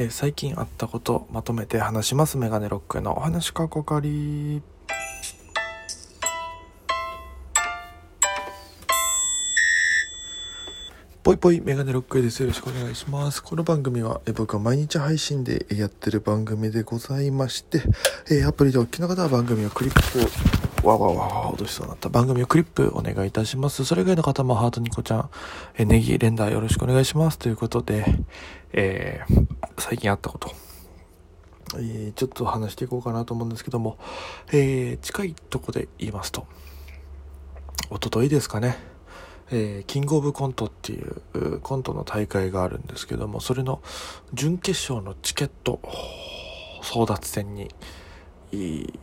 えー、最近あったことまとめて話しますメガネロックへのお話かこかりぽいぽいメガネロックへです。よろしくお願いします。この番組は、え僕は毎日配信でやってる番組でございまして、えアプリでお聞きの方は番組をクリップわわわわ落としそうになった番組をクリップお願いいたします。それ以外の方もハートニコちゃん、えネギ連打よろしくお願いします。ということで、えー、最近あったこと、えー、ちょっと話していこうかなと思うんですけども、えー、近いとこで言いますと、おとといですかね、えー、キングオブコントっていうコントの大会があるんですけども、それの準決勝のチケット争奪戦に、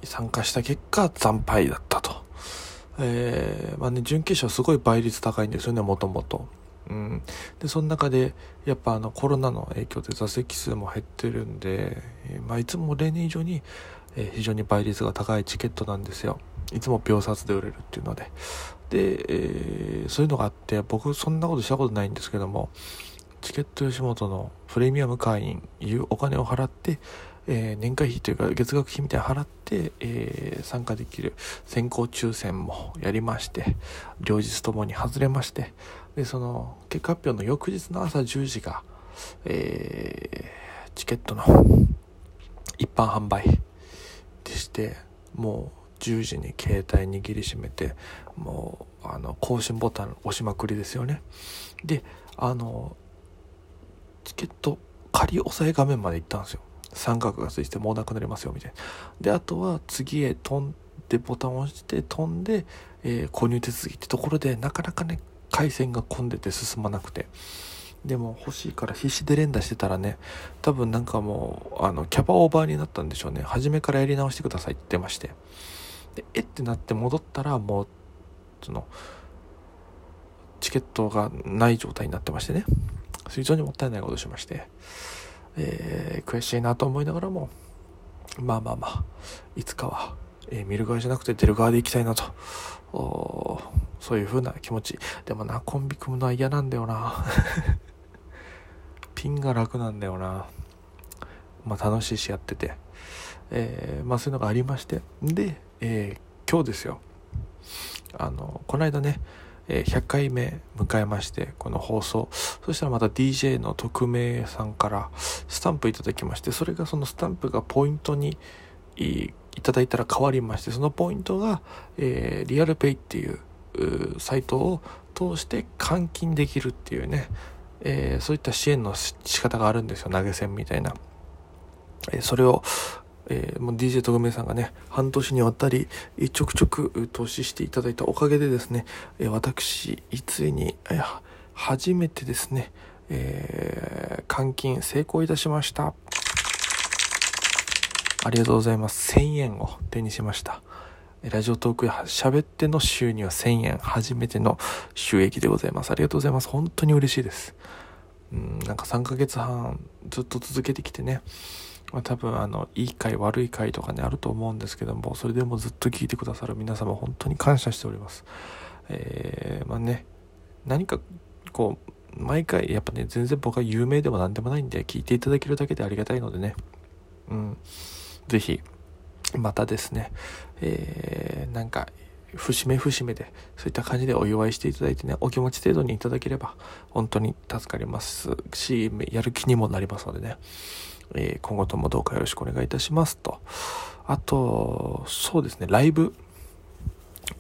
参加した結果惨敗だったと。えー、まあね、準決勝すごい倍率高いんですよね、もともと。うん。で、その中で、やっぱあのコロナの影響で座席数も減ってるんで、まあいつも例年以上に、えー、非常に倍率が高いチケットなんですよ。いつも秒殺で売れるっていうので。で、えー、そういうのがあって、僕そんなことしたことないんですけども、チケット吉本のプレミアム会員いうお金を払って、えー、年会費というか月額費みたいな払って、えー、参加できる先行抽選もやりまして両日ともに外れましてでその結果発表の翌日の朝10時が、えー、チケットの一般販売でしてもう10時に携帯握りしめてもうあの更新ボタン押しまくりですよね。であのチケット仮押さえ画面まで行ったんですよ。三角がついてもうなくなりますよみたいな。であとは次へ飛んでボタンを押して飛んで、えー、購入手続きってところでなかなかね回線が混んでて進まなくて。でも欲しいから必死で連打してたらね多分なんかもうあのキャパオーバーになったんでしょうね。初めからやり直してくださいって言ってまして。でえってなって戻ったらもうそのチケットがない状態になってましてね。非常にもったいないことしまして。えー、悔しいなと思いながらも、まあまあまあ、いつかは、えー、見る側じゃなくて出る側で行きたいなと、そういう風な気持ち。でもな、コンビ組むのは嫌なんだよな。ピンが楽なんだよな。まあ楽しいしやってて。えー、まあそういうのがありまして。で、え、今日ですよ。あの、この間ね、え100回目迎えましてこの放送。そしたらまた DJ の匿名さんからスタンプいただきましてそれがそのスタンプがポイントにいただいたら変わりましてそのポイントが、えー、リアルペイっていうサイトを通して換金できるっていうね、えー、そういった支援の仕方があるんですよ。投げ銭みたいな、え、それをえー、もう DJ 特命さんがね、半年にわたり、ちょくちょく投資していただいたおかげでですね、えー、私、ついに、え、初めてですね、えー、換金成功いたしました。ありがとうございます。1000円を手にしました。ラジオトークや喋っての収入は1000円。初めての収益でございます。ありがとうございます。本当に嬉しいです。うん、なんか3ヶ月半ずっと続けてきてね、まあ、多分あのいい回悪い回とかねあると思うんですけどもそれでもずっと聞いてくださる皆様本当に感謝しております。えー、まあね何かこう毎回やっぱね全然僕は有名でも何でもないんで聞いていただけるだけでありがたいのでね。うん。是非またですねえー、なんか節目節目でそういった感じでお祝いしていただいてねお気持ち程度にいただければ本当に助かりますしやる気にもなりますのでねえー、今後ともどうかよろしくお願いいたしますと。あと、そうですね、ライブ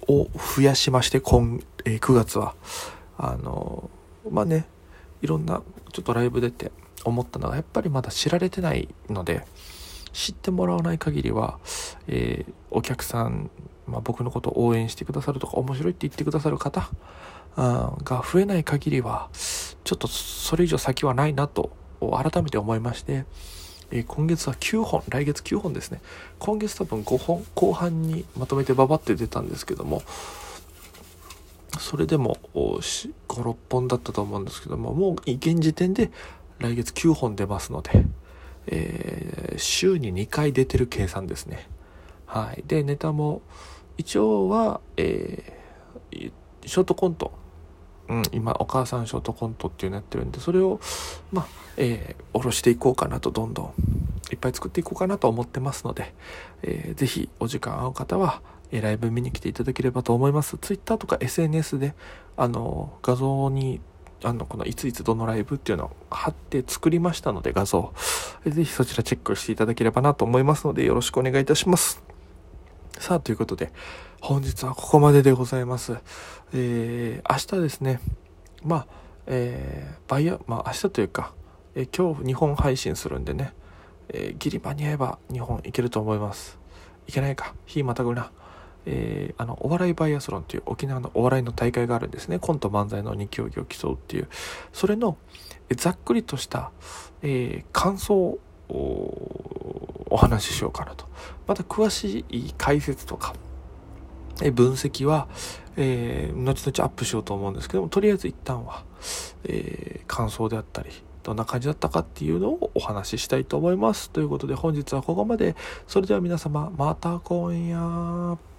を増やしまして、今、えー、9月は。あの、まあね、いろんな、ちょっとライブ出て思ったのが、やっぱりまだ知られてないので、知ってもらわない限りは、えー、お客さん、まあ、僕のことを応援してくださるとか、面白いって言ってくださる方が増えない限りは、ちょっとそれ以上先はないなと改めて思いまして、えー、今月は9本、来月9本ですね。今月多分5本、後半にまとめてババって出たんですけども、それでも5、6本だったと思うんですけども、もう現時点で来月9本出ますので、えー、週に2回出てる計算ですね。はい。で、ネタも、一応は、えー、ショートコントうん、今お母さんショートコントっていうのやってるんでそれをまあえー、ろしていこうかなとどんどんいっぱい作っていこうかなと思ってますので、えー、ぜひお時間合う方は、えー、ライブ見に来ていただければと思います Twitter とか SNS であの画像にあのこのいついつどのライブっていうのを貼って作りましたので画像ぜひそちらチェックしていただければなと思いますのでよろしくお願いいたしますさあということで本日はここまででございます。えー、明日ですね、まあ、えー、バイヤー、まあ明日というか、えー、今日2本配信するんでね、えー、ギリ間に合えば2本いけると思います。いけないか、日またぐな。えー、あの、お笑いバイアスロンという沖縄のお笑いの大会があるんですね。コント漫才の2競技を競うっていう。それの、ざっくりとした、えー、感想をお話ししようかなと。また詳しい解説とか、え分析は、えー、後々アップしようと思うんですけども、とりあえず一旦は、えー、感想であったり、どんな感じだったかっていうのをお話ししたいと思います。ということで本日はここまで。それでは皆様、また今夜。